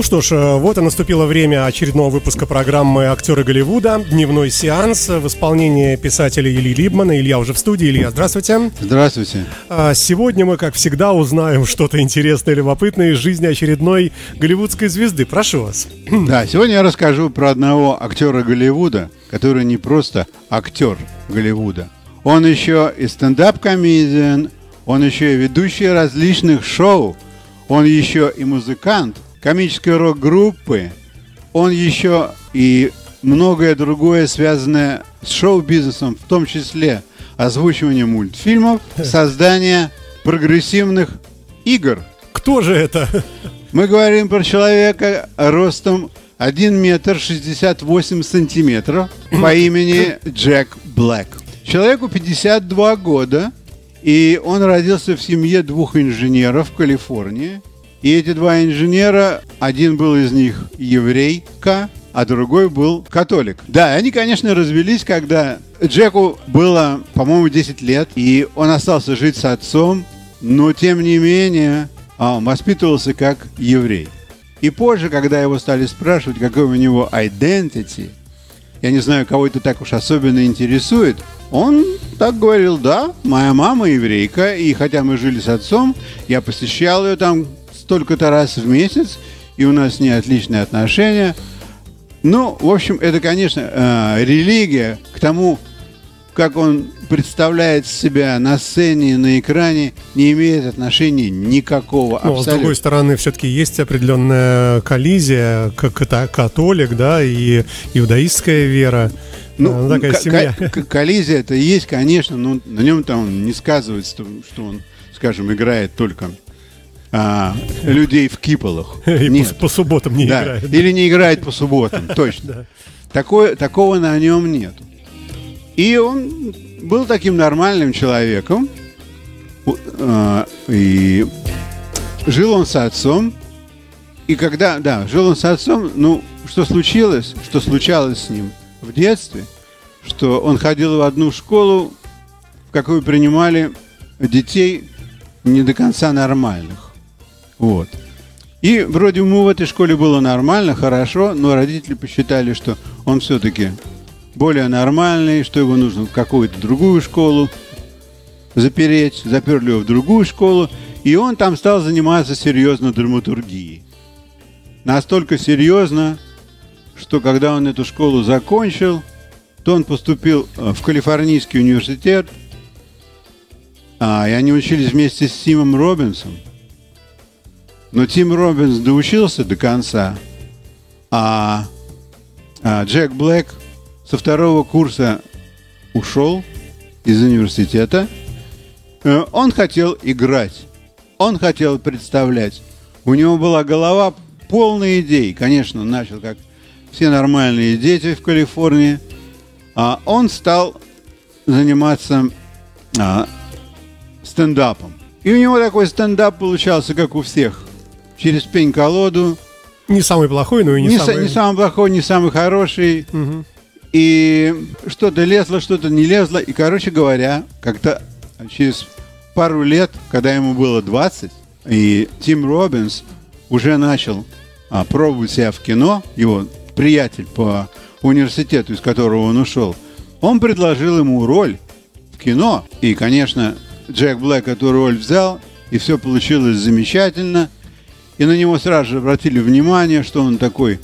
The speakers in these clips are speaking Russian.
Ну что ж, э, вот и наступило время очередного выпуска программы «Актеры Голливуда». Дневной сеанс в исполнении писателя Ильи Либмана. Илья уже в студии. Илья, здравствуйте. Здравствуйте. А, сегодня мы, как всегда, узнаем что-то интересное и любопытное из жизни очередной голливудской звезды. Прошу вас. Да, сегодня я расскажу про одного актера Голливуда, который не просто актер Голливуда. Он еще и стендап-комедиан, он еще и ведущий различных шоу, он еще и музыкант комической рок-группы, он еще и многое другое, связанное с шоу-бизнесом, в том числе озвучивание мультфильмов, создание прогрессивных игр. Кто же это? Мы говорим про человека ростом 1 метр 68 сантиметров по имени Джек Блэк. Человеку 52 года, и он родился в семье двух инженеров в Калифорнии. И эти два инженера, один был из них еврейка, а другой был католик. Да, они, конечно, развелись, когда Джеку было, по-моему, 10 лет, и он остался жить с отцом, но, тем не менее, а, он воспитывался как еврей. И позже, когда его стали спрашивать, какой у него identity, я не знаю, кого это так уж особенно интересует, он так говорил, да, моя мама еврейка, и хотя мы жили с отцом, я посещал ее там столько-то раз в месяц, и у нас не отличные отношения. Ну, в общем, это, конечно, э, религия к тому, как он представляет себя на сцене, на экране, не имеет отношения никакого. Но, с другой стороны, все-таки есть определенная коллизия, как это католик, да, и иудаистская вера. Ну, такая семья. Коллизия это есть, конечно, но на нем там не сказывается, что он, скажем, играет только а, людей в киполах. И Нет. По, по субботам не да. играет. Или не играет по субботам, точно. Да. Такое, такого на нем нет. И он был таким нормальным человеком. А, и жил он с отцом. И когда, да, жил он с отцом, ну, что случилось, что случалось с ним в детстве, что он ходил в одну школу, в какую принимали детей не до конца нормальных. Вот. И вроде ему в этой школе было нормально, хорошо, но родители посчитали, что он все-таки более нормальный, что его нужно в какую-то другую школу запереть, заперли его в другую школу, и он там стал заниматься серьезно драматургией. Настолько серьезно, что когда он эту школу закончил, то он поступил э, в Калифорнийский университет, а, и они учились вместе с Симом Робинсом – но Тим Робинс доучился до конца, а, а Джек Блэк со второго курса ушел из университета. Э, он хотел играть, он хотел представлять. У него была голова полная идей. Конечно, он начал как все нормальные дети в Калифорнии. А он стал заниматься а, стендапом. И у него такой стендап получался, как у всех через пень-колоду. Не самый плохой, но и не, не самый... Не самый плохой, не самый хороший. Угу. И что-то лезло, что-то не лезло. И, короче говоря, как-то через пару лет, когда ему было 20, и Тим Робинс уже начал а, пробовать себя в кино, его приятель по университету, из которого он ушел, он предложил ему роль в кино. И, конечно, Джек Блэк эту роль взял, и все получилось замечательно – и на него сразу же обратили внимание, что он такой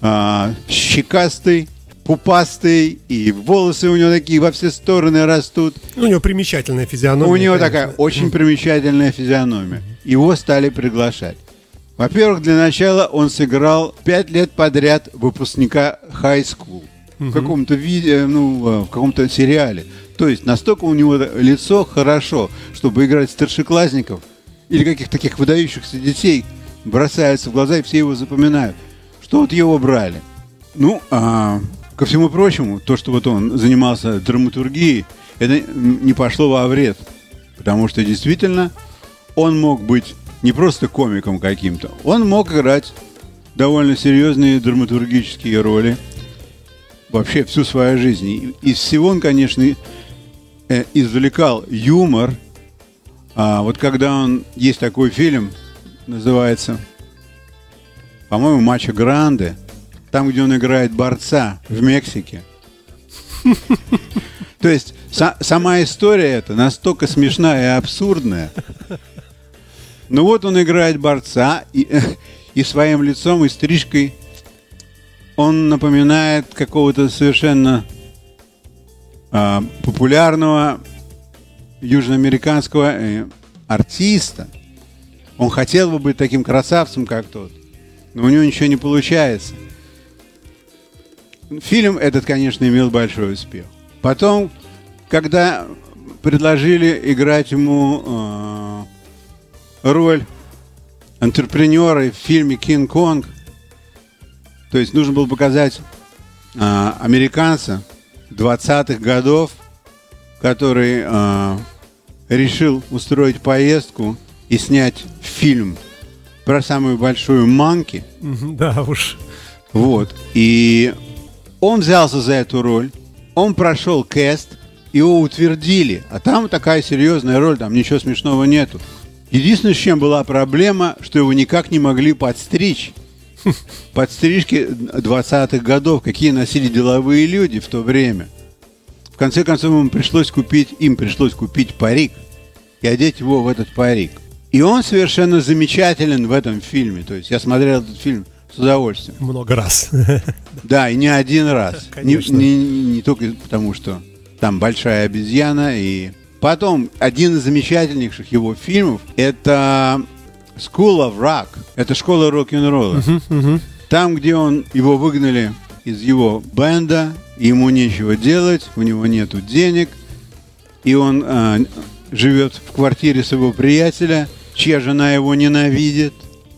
а, щекастый, пупастый, и волосы у него такие во все стороны растут. У него примечательная физиономия. У него конечно. такая очень примечательная физиономия. Его стали приглашать. Во-первых, для начала он сыграл пять лет подряд выпускника high school в каком-то виде, ну, э, в каком-то сериале. То есть настолько у него лицо хорошо, чтобы играть старшеклассников или каких-то таких выдающихся детей, бросается в глаза, и все его запоминают. Что вот его брали? Ну, а, ко всему прочему, то, что вот он занимался драматургией, это не пошло во вред. Потому что действительно он мог быть не просто комиком каким-то, он мог играть довольно серьезные драматургические роли вообще всю свою жизнь. Из всего он, конечно, э, извлекал юмор. А вот когда он... Есть такой фильм называется по-моему, Мачо Гранде, там, где он играет борца в Мексике. То есть са- сама история эта настолько смешная и абсурдная. Ну вот он играет борца, и, и своим лицом и стрижкой он напоминает какого-то совершенно а, популярного южноамериканского э, артиста. Он хотел бы быть таким красавцем, как тот, но у него ничего не получается. Фильм этот, конечно, имел большой успех. Потом, когда предложили играть ему э, роль антрепренера в фильме «Кинг-Конг», то есть нужно было показать э, американца 20-х годов, который э, решил устроить поездку и снять фильм про самую большую манки. Да уж. Вот. И он взялся за эту роль, он прошел кест, его утвердили. А там такая серьезная роль, там ничего смешного нету. Единственное, с чем была проблема, что его никак не могли подстричь. Подстрижки 20-х годов, какие носили деловые люди в то время. В конце концов, им пришлось купить, им пришлось купить парик и одеть его в этот парик. И он совершенно замечателен в этом фильме. То есть я смотрел этот фильм с удовольствием. Много раз. Да, и не один раз. Не, Конечно. не- не только потому, что там большая обезьяна. И потом один из замечательнейших его фильмов это School of Rock. Это школа рок-н-ролла. Там, где он его выгнали из его бенда, ему нечего делать, у него нету денег, и он а, живет в квартире своего приятеля, чья жена его ненавидит,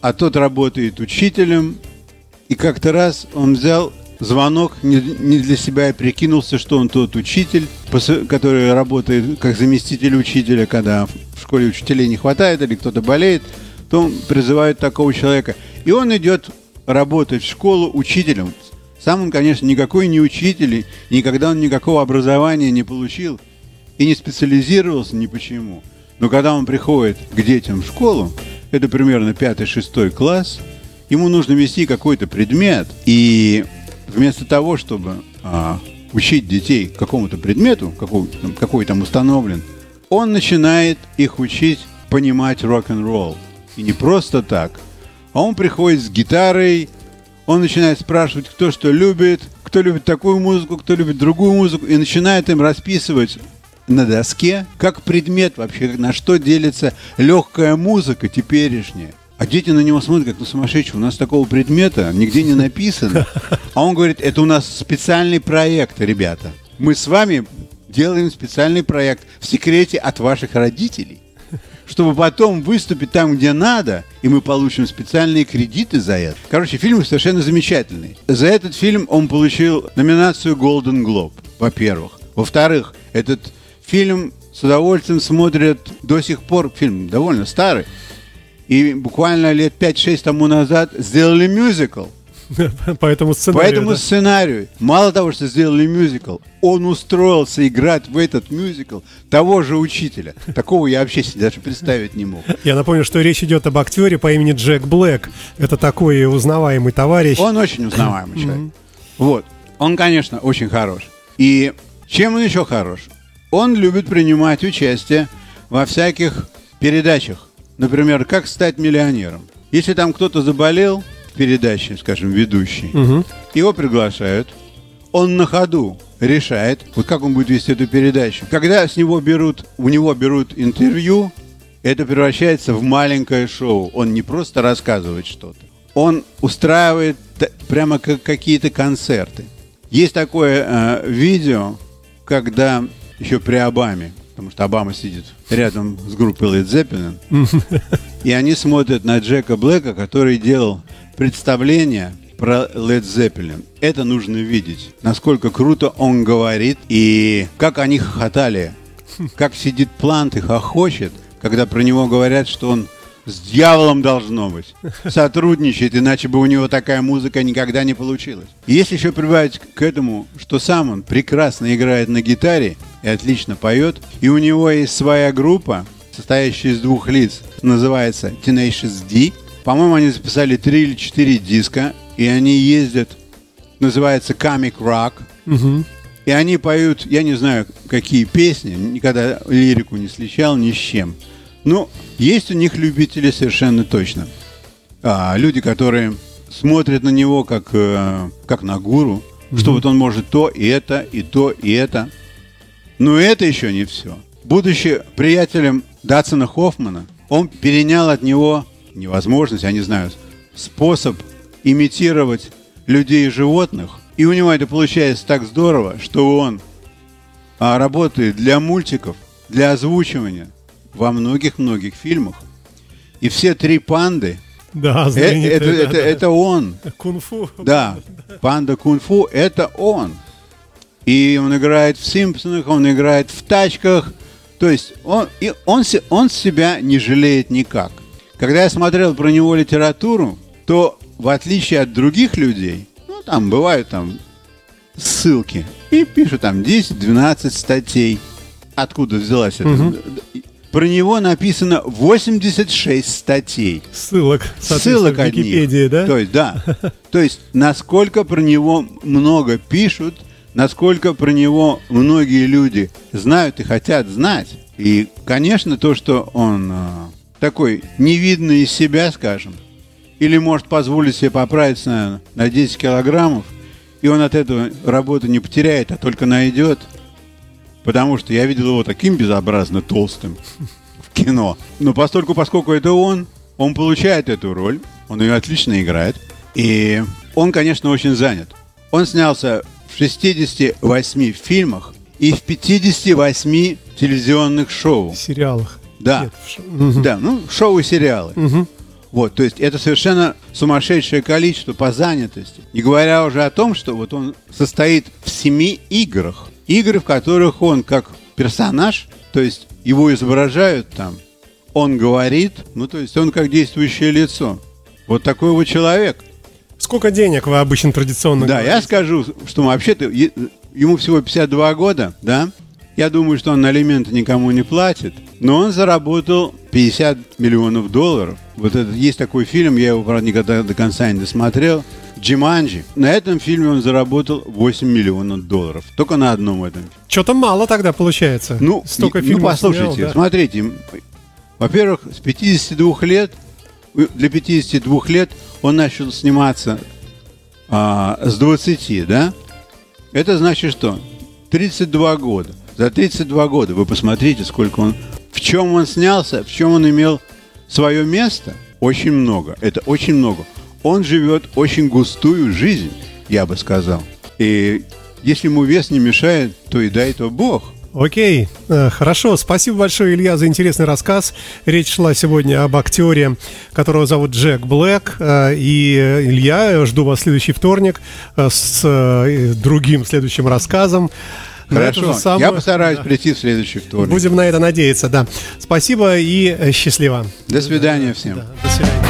а тот работает учителем, и как-то раз он взял звонок не, для себя и прикинулся, что он тот учитель, который работает как заместитель учителя, когда в школе учителей не хватает или кто-то болеет, то он призывает такого человека. И он идет работать в школу учителем. Сам он, конечно, никакой не учитель, никогда он никакого образования не получил и не специализировался ни почему. Но когда он приходит к детям в школу, это примерно 5-6 класс, ему нужно вести какой-то предмет, и вместо того, чтобы а, учить детей какому-то предмету, какой, какой там установлен, он начинает их учить понимать рок-н-ролл. И не просто так, а он приходит с гитарой, он начинает спрашивать, кто что любит, кто любит такую музыку, кто любит другую музыку, и начинает им расписывать на доске, как предмет вообще, на что делится легкая музыка теперешняя. А дети на него смотрят, как на сумасшедшего. У нас такого предмета нигде не написано. А он говорит, это у нас специальный проект, ребята. Мы с вами делаем специальный проект в секрете от ваших родителей чтобы потом выступить там, где надо, и мы получим специальные кредиты за это. Короче, фильм совершенно замечательный. За этот фильм он получил номинацию Golden Globe, во-первых. Во-вторых, этот фильм с удовольствием смотрят до сих пор, фильм довольно старый, и буквально лет 5-6 тому назад сделали мюзикл. По этому По сценарию. этому да. сценарию, мало того, что сделали мюзикл, он устроился играть в этот мюзикл того же учителя. Такого я вообще себе даже представить не мог. Я напомню, что речь идет об актере по имени Джек Блэк. Это такой узнаваемый товарищ. Он очень узнаваемый человек. Вот. Он, конечно, очень хорош. И чем он еще хорош? Он любит принимать участие во всяких передачах. Например, как стать миллионером. Если там кто-то заболел в передаче, скажем, ведущий, его приглашают, он на ходу решает, вот как он будет вести эту передачу. Когда с него берут, у него берут интервью, это превращается в маленькое шоу. Он не просто рассказывает что-то, он устраивает прямо как какие-то концерты. Есть такое э, видео, когда еще при Обаме, потому что Обама сидит рядом с группой Led Zeppelin, и они смотрят на Джека Блэка, который делал представление про Led Zeppelin. Это нужно видеть, насколько круто он говорит и как они хохотали, как сидит Плант и хохочет, когда про него говорят, что он с дьяволом должно быть, сотрудничает, иначе бы у него такая музыка никогда не получилась. И если еще прибавить к этому, что сам он прекрасно играет на гитаре и отлично поет, и у него есть своя группа, состоящая из двух лиц, называется Tenacious D, по-моему, они записали три или четыре диска, и они ездят, называется Comic Rock. Мгм. И они поют, я не знаю, какие песни, никогда лирику не сличал ни с чем. Ну, есть у них любители совершенно точно. А, люди, которые смотрят на него как, э, как на гуру, что вот он может то, и это, и то, и это. Но это еще не все. Будучи приятелем Датсона Хоффмана, он перенял от него невозможность, я не знаю, способ имитировать людей и животных. И у него это получается так здорово, что он а, работает для мультиков, для озвучивания во многих-многих фильмах. И все три панды, Да, э, знаменитый, это, да, это, да. это он. Кунг-фу. Да, панда кунг-фу – это он. И он играет в «Симпсонах», он играет в «Тачках». То есть он, и он, он себя не жалеет никак. Когда я смотрел про него литературу, то в отличие от других людей, ну там бывают там ссылки, и пишут там 10-12 статей. Откуда взялась эта? Про него написано 86 статей. Ссылок, Ссылок одних. Википедии, да? То есть, да. То есть, насколько про него много пишут, насколько про него многие люди знают и хотят знать. И, конечно, то, что он а, такой невидный из себя, скажем, или может позволить себе поправиться на, на 10 килограммов, и он от этого работу не потеряет, а только найдет. Потому что я видел его таким безобразно толстым в кино. Но постольку, поскольку это он, он получает эту роль, он ее отлично играет. И он, конечно, очень занят. Он снялся 68 фильмах и в 58 телевизионных шоу. Сериалах. Да. Нет, в ш- Мгм. Да, ну, шоу и сериалы. Вот, то есть это совершенно сумасшедшее количество по занятости. Не говоря уже о том, что вот он состоит в семи играх. Игры, в которых он как персонаж, то есть его изображают там, он говорит, ну то есть он как действующее лицо. Вот такой вот человек. Сколько денег вы обычно традиционно Да, я говорите? скажу, что вообще-то ему всего 52 года, да? Я думаю, что он алименты никому не платит, но он заработал 50 миллионов долларов. Вот это есть такой фильм, я его, правда, никогда до конца не досмотрел. Джиманджи. На этом фильме он заработал 8 миллионов долларов. Только на одном этом. Что-то мало тогда получается. Ну, Столько и- фильмов ну послушайте, снял, да. смотрите. Во-первых, с 52 лет, для 52 лет он начал сниматься а, с 20, да? Это значит что? 32 года. За 32 года вы посмотрите, сколько он... В чем он снялся, в чем он имел свое место, очень много. Это очень много. Он живет очень густую жизнь, я бы сказал. И если ему вес не мешает, то и дай то Бог. Окей, э, хорошо. Спасибо большое, Илья, за интересный рассказ. Речь шла сегодня об актере, которого зовут Джек Блэк. Э, И, э, Илья, жду вас в следующий вторник с другим следующим рассказом. Хорошо. самое- Я постараюсь прийти в следующий вторник. Будем на это надеяться, да. Спасибо и счастливо. До свидания всем. Да, до свидания.